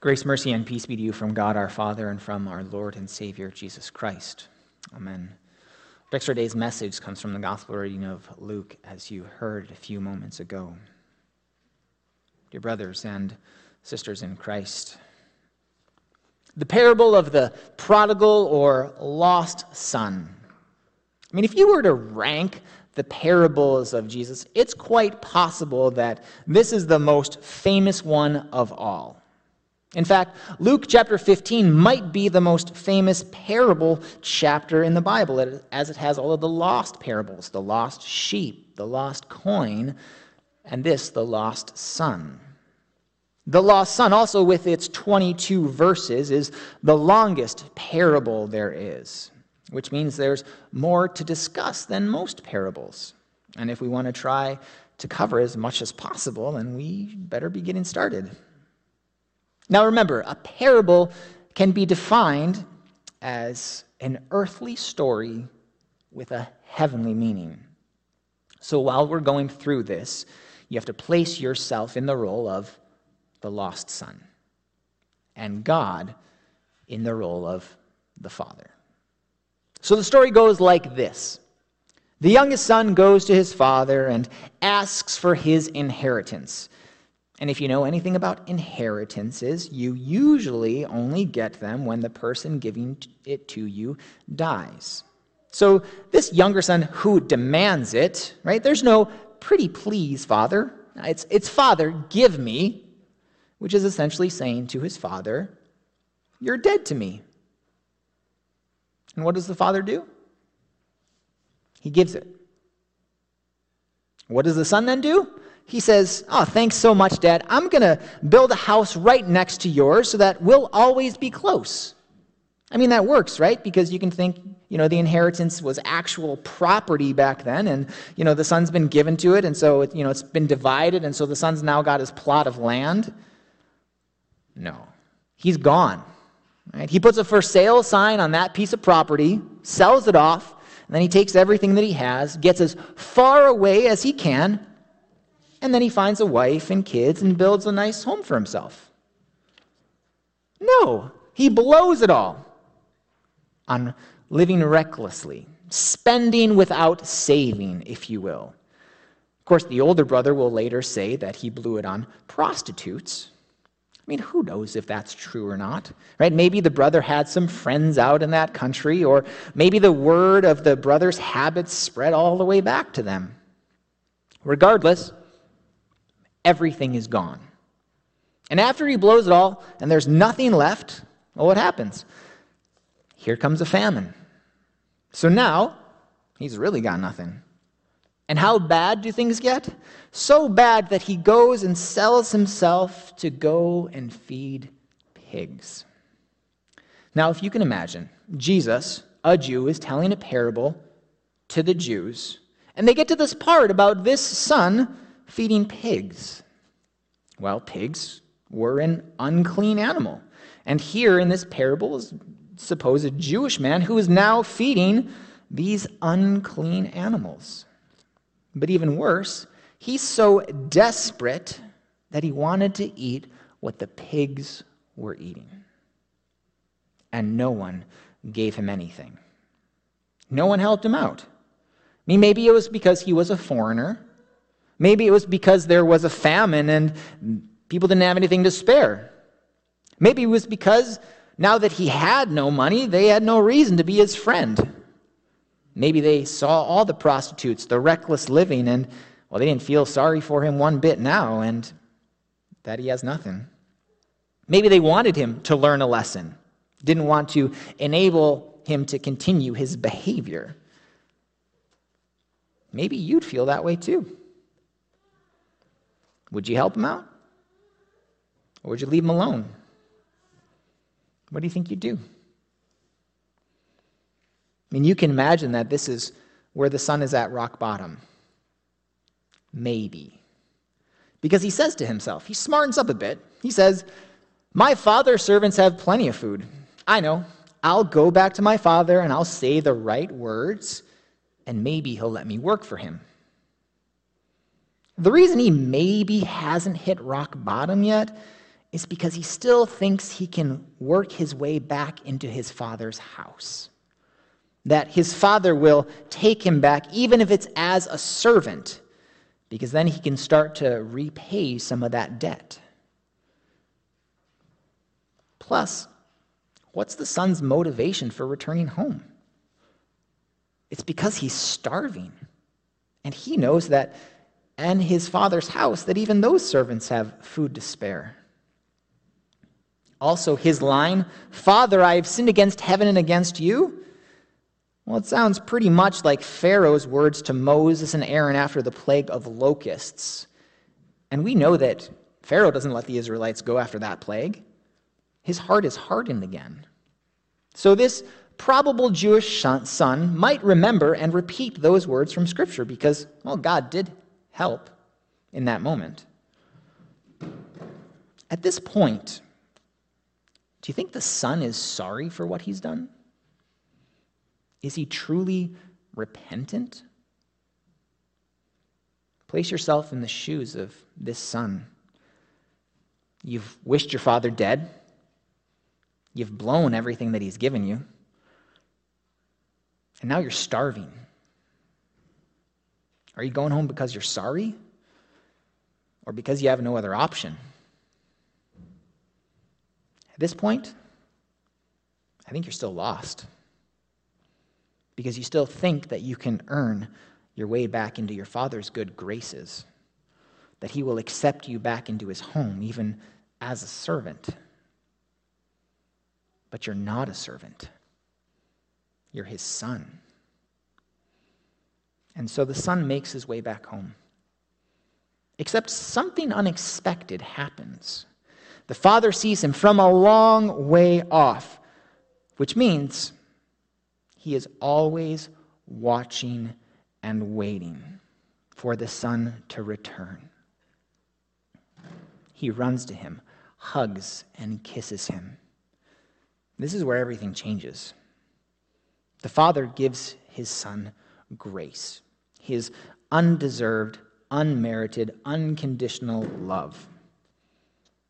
Grace, mercy, and peace be to you from God our Father and from our Lord and Savior Jesus Christ. Amen. Next day's message comes from the Gospel reading of Luke, as you heard a few moments ago. Dear brothers and sisters in Christ, the parable of the prodigal or lost son. I mean, if you were to rank the parables of Jesus, it's quite possible that this is the most famous one of all. In fact, Luke chapter 15 might be the most famous parable chapter in the Bible, as it has all of the lost parables the lost sheep, the lost coin, and this, the lost son. The lost son, also with its 22 verses, is the longest parable there is, which means there's more to discuss than most parables. And if we want to try to cover as much as possible, then we better be getting started. Now remember, a parable can be defined as an earthly story with a heavenly meaning. So while we're going through this, you have to place yourself in the role of the lost son and God in the role of the father. So the story goes like this The youngest son goes to his father and asks for his inheritance. And if you know anything about inheritances, you usually only get them when the person giving it to you dies. So this younger son who demands it, right? There's no pretty please, father. It's, it's father, give me, which is essentially saying to his father, You're dead to me. And what does the father do? He gives it. What does the son then do? He says, Oh, thanks so much, Dad. I'm going to build a house right next to yours so that we'll always be close. I mean, that works, right? Because you can think, you know, the inheritance was actual property back then, and, you know, the son's been given to it, and so, it, you know, it's been divided, and so the son's now got his plot of land. No. He's gone. Right? He puts a for sale sign on that piece of property, sells it off, and then he takes everything that he has, gets as far away as he can, and then he finds a wife and kids and builds a nice home for himself. No, he blows it all on living recklessly, spending without saving, if you will. Of course, the older brother will later say that he blew it on prostitutes. I mean, who knows if that's true or not, right? Maybe the brother had some friends out in that country, or maybe the word of the brother's habits spread all the way back to them. Regardless, everything is gone. And after he blows it all and there's nothing left, well, what happens? Here comes a famine. So now he's really got nothing. And how bad do things get? So bad that he goes and sells himself to go and feed pigs. Now, if you can imagine, Jesus, a Jew, is telling a parable to the Jews, and they get to this part about this son feeding pigs? Well, pigs were an unclean animal. And here in this parable is suppose a Jewish man who is now feeding these unclean animals. But even worse, he's so desperate that he wanted to eat what the pigs were eating. And no one gave him anything. No one helped him out. I mean, maybe it was because he was a foreigner. Maybe it was because there was a famine and people didn't have anything to spare. Maybe it was because now that he had no money, they had no reason to be his friend. Maybe they saw all the prostitutes, the reckless living, and, well, they didn't feel sorry for him one bit now, and that he has nothing. Maybe they wanted him to learn a lesson, didn't want to enable him to continue his behavior. Maybe you'd feel that way too. Would you help him out? Or would you leave him alone? What do you think you'd do? I mean, you can imagine that this is where the son is at rock bottom. Maybe. Because he says to himself, he smartens up a bit. He says, My father's servants have plenty of food. I know. I'll go back to my father and I'll say the right words, and maybe he'll let me work for him. The reason he maybe hasn't hit rock bottom yet is because he still thinks he can work his way back into his father's house. That his father will take him back, even if it's as a servant, because then he can start to repay some of that debt. Plus, what's the son's motivation for returning home? It's because he's starving. And he knows that and his father's house that even those servants have food to spare. Also, his line, Father, I have sinned against heaven and against you. Well, it sounds pretty much like Pharaoh's words to Moses and Aaron after the plague of locusts. And we know that Pharaoh doesn't let the Israelites go after that plague. His heart is hardened again. So, this probable Jewish son might remember and repeat those words from Scripture because, well, God did help in that moment. At this point, do you think the son is sorry for what he's done? Is he truly repentant? Place yourself in the shoes of this son. You've wished your father dead. You've blown everything that he's given you. And now you're starving. Are you going home because you're sorry? Or because you have no other option? At this point, I think you're still lost. Because you still think that you can earn your way back into your Father's good graces, that He will accept you back into His home, even as a servant. But you're not a servant. You're his son. And so the son makes his way back home. Except something unexpected happens. The father sees him from a long way off, which means he is always watching and waiting for the son to return. He runs to him, hugs, and kisses him. This is where everything changes. The Father gives his Son grace, his undeserved, unmerited, unconditional love.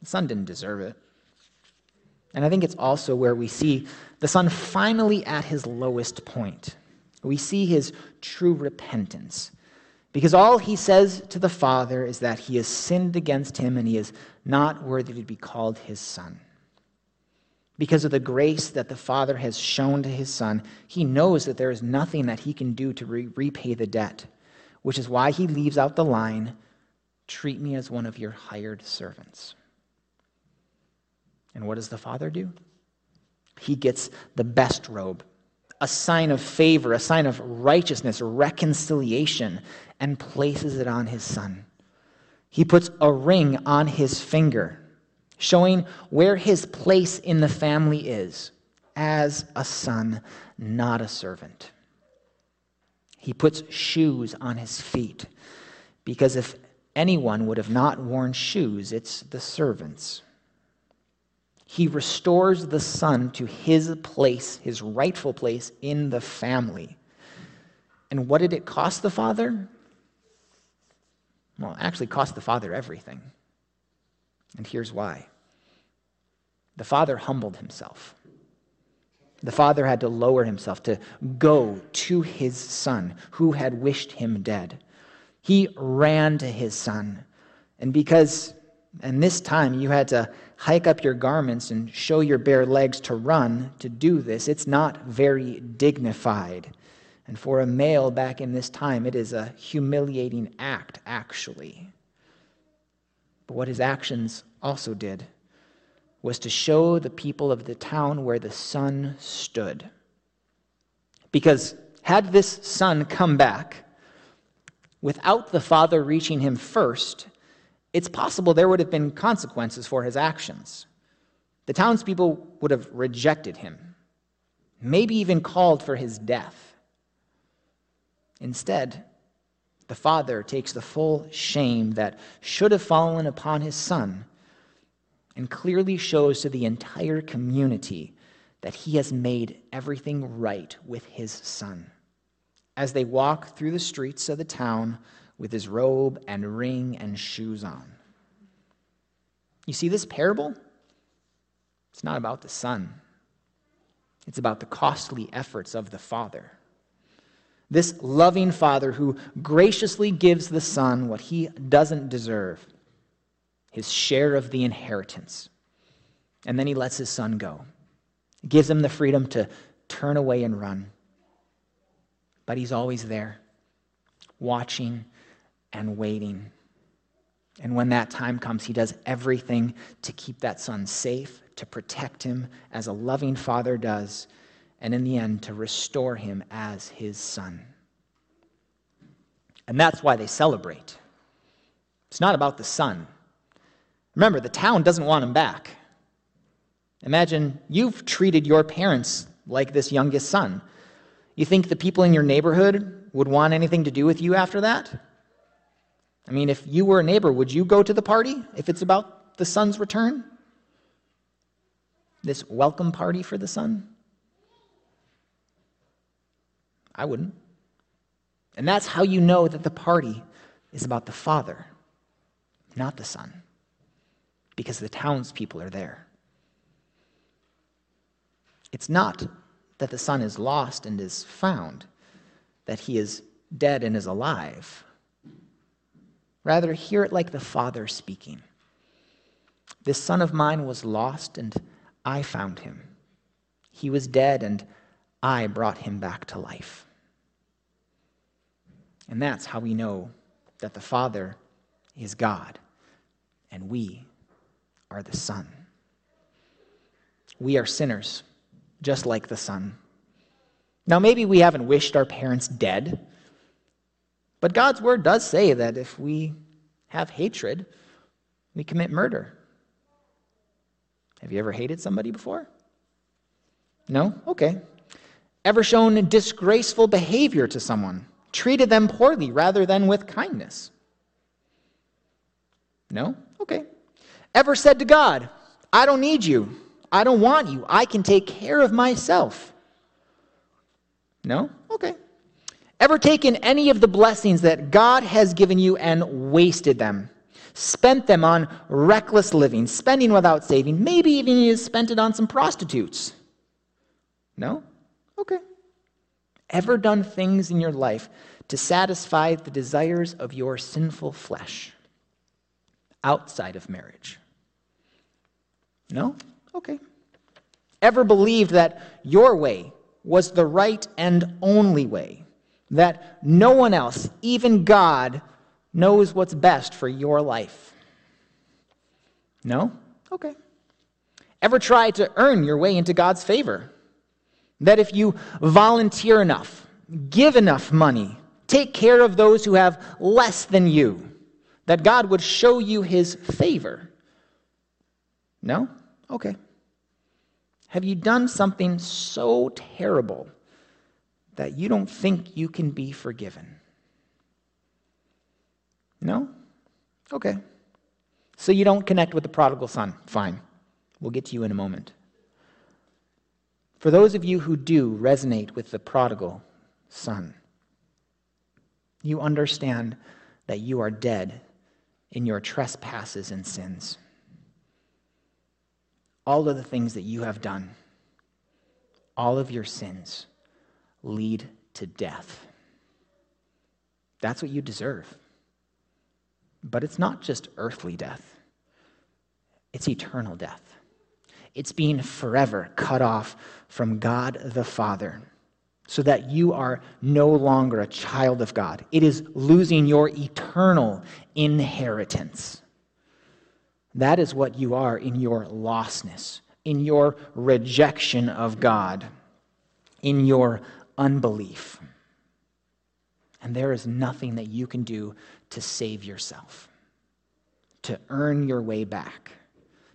The Son didn't deserve it. And I think it's also where we see the Son finally at his lowest point. We see his true repentance. Because all he says to the Father is that he has sinned against him and he is not worthy to be called his son. Because of the grace that the Father has shown to his Son, he knows that there is nothing that he can do to re- repay the debt, which is why he leaves out the line treat me as one of your hired servants. And what does the Father do? He gets the best robe, a sign of favor, a sign of righteousness, reconciliation, and places it on his Son. He puts a ring on his finger showing where his place in the family is as a son, not a servant. He puts shoes on his feet because if anyone would have not worn shoes, it's the servants. He restores the son to his place, his rightful place in the family. And what did it cost the father? Well, it actually cost the father everything. And here's why the father humbled himself. The father had to lower himself to go to his son who had wished him dead. He ran to his son. And because, and this time you had to hike up your garments and show your bare legs to run to do this, it's not very dignified. And for a male back in this time, it is a humiliating act, actually. But what his actions also did was to show the people of the town where the son stood. Because had this son come back without the father reaching him first, it's possible there would have been consequences for his actions. The townspeople would have rejected him, maybe even called for his death. Instead, the father takes the full shame that should have fallen upon his son and clearly shows to the entire community that he has made everything right with his son. As they walk through the streets of the town with his robe and ring and shoes on. You see, this parable, it's not about the Son, it's about the costly efforts of the Father. This loving Father who graciously gives the Son what he doesn't deserve his share of the inheritance. And then he lets his Son go, he gives him the freedom to turn away and run. But he's always there, watching and waiting. And when that time comes, he does everything to keep that son safe, to protect him as a loving father does, and in the end, to restore him as his son. And that's why they celebrate. It's not about the son. Remember, the town doesn't want him back. Imagine you've treated your parents like this youngest son. You think the people in your neighborhood would want anything to do with you after that? I mean, if you were a neighbor, would you go to the party if it's about the son's return? This welcome party for the son? I wouldn't. And that's how you know that the party is about the father, not the son, because the townspeople are there. It's not that the son is lost and is found, that he is dead and is alive. Rather, hear it like the Father speaking. This son of mine was lost, and I found him. He was dead, and I brought him back to life. And that's how we know that the Father is God, and we are the Son. We are sinners, just like the Son. Now, maybe we haven't wished our parents dead but God's word does say that if we have hatred, we commit murder. Have you ever hated somebody before? No? Okay. Ever shown disgraceful behavior to someone? Treated them poorly rather than with kindness? No? Okay. Ever said to God, I don't need you. I don't want you. I can take care of myself? No? Okay. Ever taken any of the blessings that God has given you and wasted them? Spent them on reckless living, spending without saving. Maybe even you spent it on some prostitutes. No? Okay. Ever done things in your life to satisfy the desires of your sinful flesh outside of marriage? No? Okay. Ever believed that your way was the right and only way? that no one else, even God, knows what's best for your life? No? Okay. Ever try to earn your way into God's favor? That if you volunteer enough, give enough money, take care of those who have less than you, that God would show you his favor? No? Okay. Have you done something so terrible that you don't think you can be forgiven? No? Okay. So you don't connect with the prodigal son. Fine. We'll get to you in a moment. For those of you who do resonate with the prodigal son, you understand that you are dead in your trespasses and sins. All of the things that you have done, all of your sins lead to death. That's what you deserve. But it's not just earthly death, it's eternal death. It's being forever cut off from God the Father so that you are no longer a child of God. It is losing your eternal inheritance. That is what you are in your lostness, in your rejection of God, in your unbelief. And there is nothing that you can do to save yourself, to earn your way back,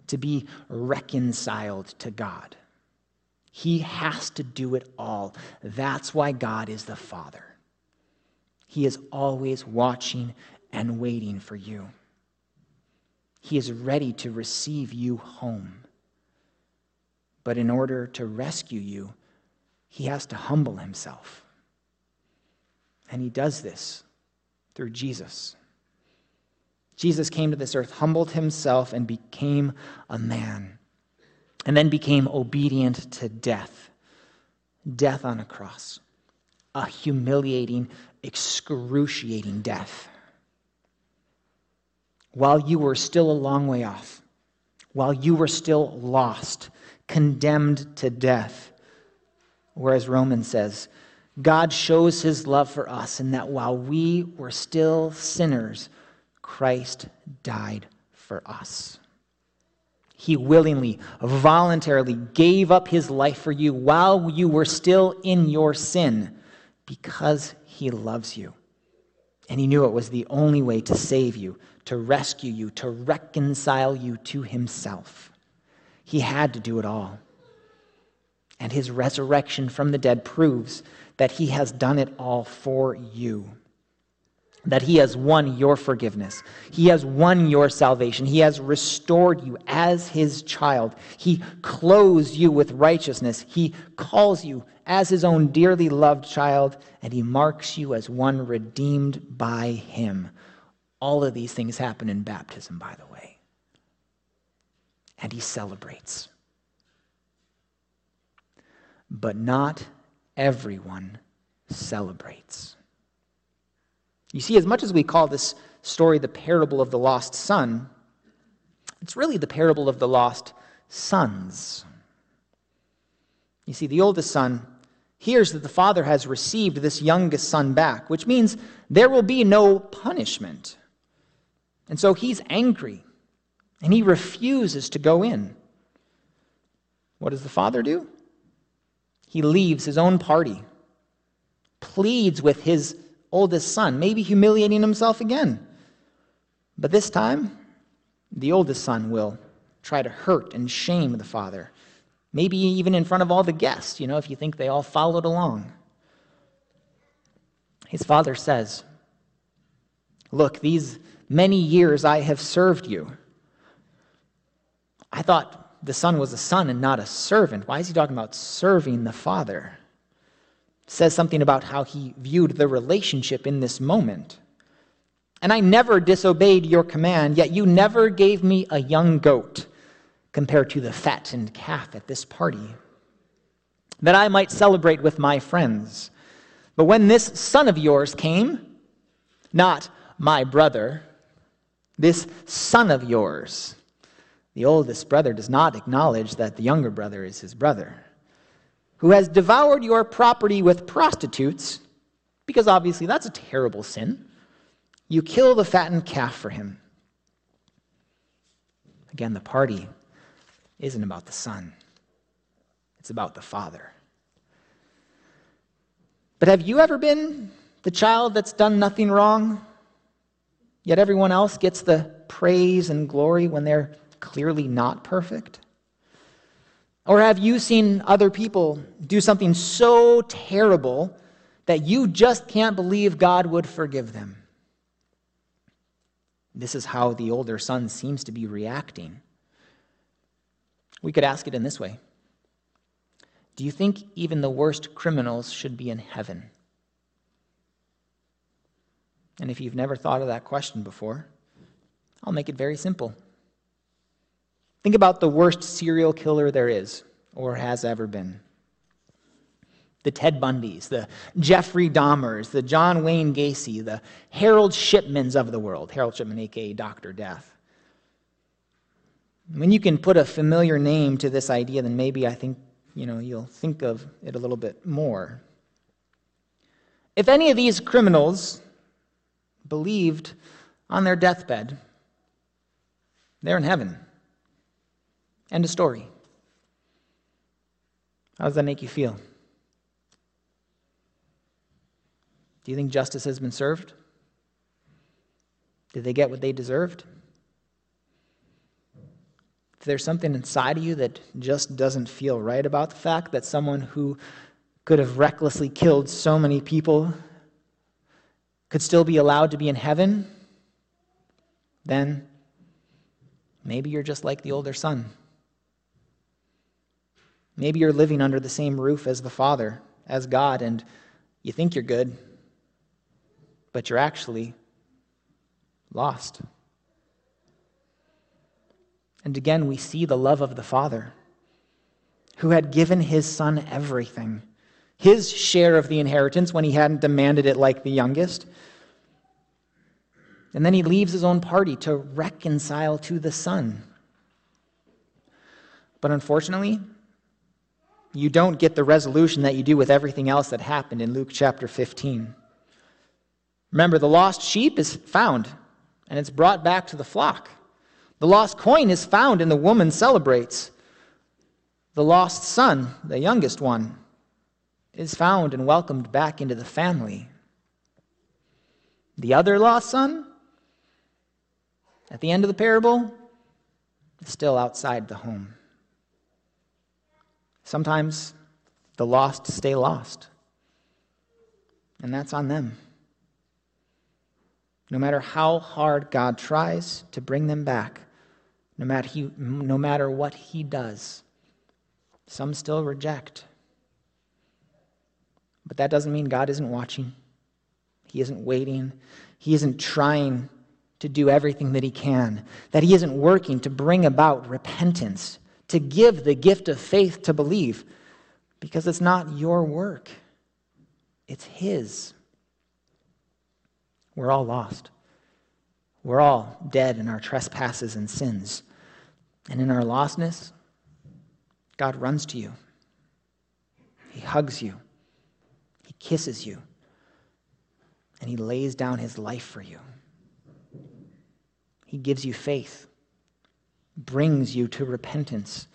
to be reconciled to God. He has to do it all. That's why God is the Father. He is always watching and waiting for you. He is ready to receive you home. But in order to rescue you, he has to humble himself. And he does this through Jesus. Jesus came to this earth, humbled himself, and became a man, and then became obedient to death death on a cross, a humiliating, excruciating death. While you were still a long way off, while you were still lost, condemned to death. Whereas Romans says, God shows his love for us in that while we were still sinners, Christ died for us. He willingly, voluntarily gave up his life for you while you were still in your sin because he loves you. And he knew it was the only way to save you, to rescue you, to reconcile you to himself. He had to do it all. And his resurrection from the dead proves that he has done it all for you that He has won your forgiveness. He has won your salvation. He has restored you as His child. He clothes you with righteousness. He calls you as His own dearly loved child, and He marks you as one redeemed by Him. All of these things happen in baptism, by the way. And He celebrates. But not everyone celebrates. You see, as much as we call this story the parable of the lost son, it's really the parable of the lost sons. You see, the oldest son hears that the father has received this youngest son back, which means there will be no punishment. And so he's angry and he refuses to go in. What does the father do? He leaves his own party, pleads with his oldest son, maybe humiliating himself again. But this time, the oldest son will try to hurt and shame the father, maybe even in front of all the guests, you know, if you think they all followed along. His father says, Look, these many years I have served you. I thought the son was a son and not a servant. Why is he talking about serving the father? says something about how he viewed the relationship in this moment. And I never disobeyed your command, yet you never gave me a young goat compared to the fattened calf at this party, that I might celebrate with my friends. But when this son of yours came, not my brother, this son of yours, the oldest brother does not acknowledge that the younger brother is his brother who has devoured your property with prostitutes, because obviously that's a terrible sin, you kill the fattened calf for him. Again, the party isn't about the son, it's about the father. But have you ever been the child that's done nothing wrong, yet everyone else gets the praise and glory when they're clearly not perfect? Or have you seen other people do something so terrible that you just can't believe God would forgive them? This is how the older son seems to be reacting. We could ask it in this way Do you think even the worst criminals should be in heaven? And if you've never thought of that question before, I'll make it very simple. Think about the worst serial killer there is or has ever been. The Ted Bundys, the Jeffrey Dahmers, the John Wayne Gacy, the Harold Shipmans of the world, Harold Shipman, aka Dr. Death. When you can put a familiar name to this idea, then maybe I think you know you'll think of it a little bit more. If any of these criminals believed on their deathbed, they're in heaven. End of story. How does that make you feel? Do you think justice has been served? Did they get what they deserved? If there's something inside of you that just doesn't feel right about the fact that someone who could have recklessly killed so many people could still be allowed to be in heaven, then maybe you're just like the older son. Maybe you're living under the same roof as the Father, as God, and you think you're good, but you're actually lost. And again, we see the love of the Father, who had given his Son everything his share of the inheritance when he hadn't demanded it like the youngest. And then he leaves his own party to reconcile to the Son. But unfortunately, you don't get the resolution that you do with everything else that happened in Luke chapter 15. Remember, the lost sheep is found and it's brought back to the flock. The lost coin is found and the woman celebrates. The lost son, the youngest one, is found and welcomed back into the family. The other lost son, at the end of the parable, is still outside the home. Sometimes the lost stay lost, and that's on them. No matter how hard God tries to bring them back, no matter, he, no matter what He does, some still reject. But that doesn't mean God isn't watching, He isn't waiting, He isn't trying to do everything that He can, that He isn't working to bring about repentance to give the gift of faith to believe because it's not your work, it's His. We're all lost. We're all dead in our trespasses and sins. And in our lostness, God runs to you. He hugs you. He kisses you. And He lays down His life for you. He gives you faith brings you to repentance.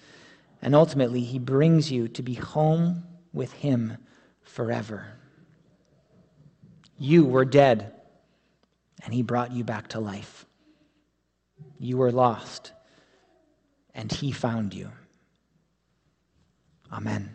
And ultimately, he brings you to be home with him forever. You were dead, and he brought you back to life. You were lost, and he found you. Amen.